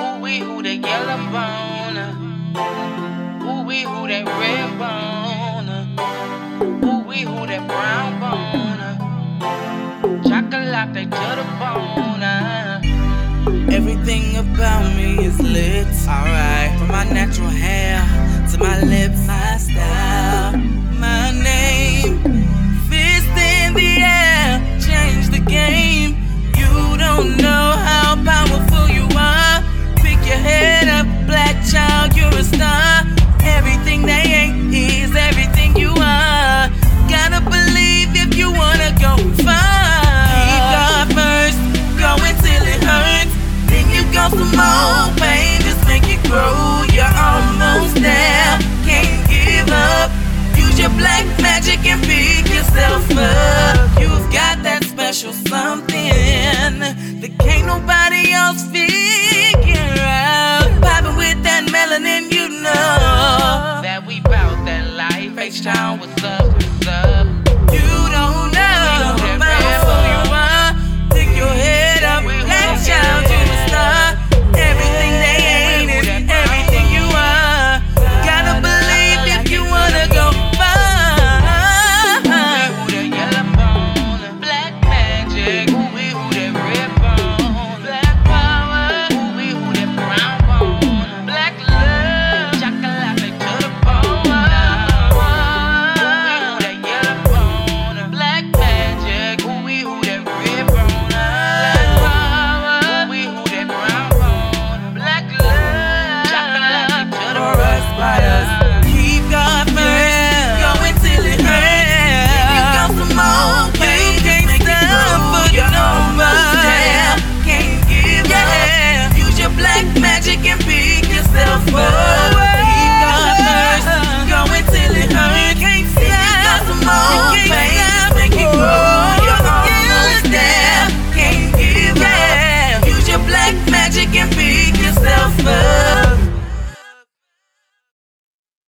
Ooh wee, who that yellow bone? Ooh wee, who that red bone? Ooh wee, who that brown bone? Chocolate to the bone. Everything about me is lit. Alright. go some more pain, just make it grow. You're almost there, can't give up. Use your black magic and pick yourself up. You've got that special something that can't nobody else figure out. Popping with that melanin, you know that we bout that life. H-Town, what's up?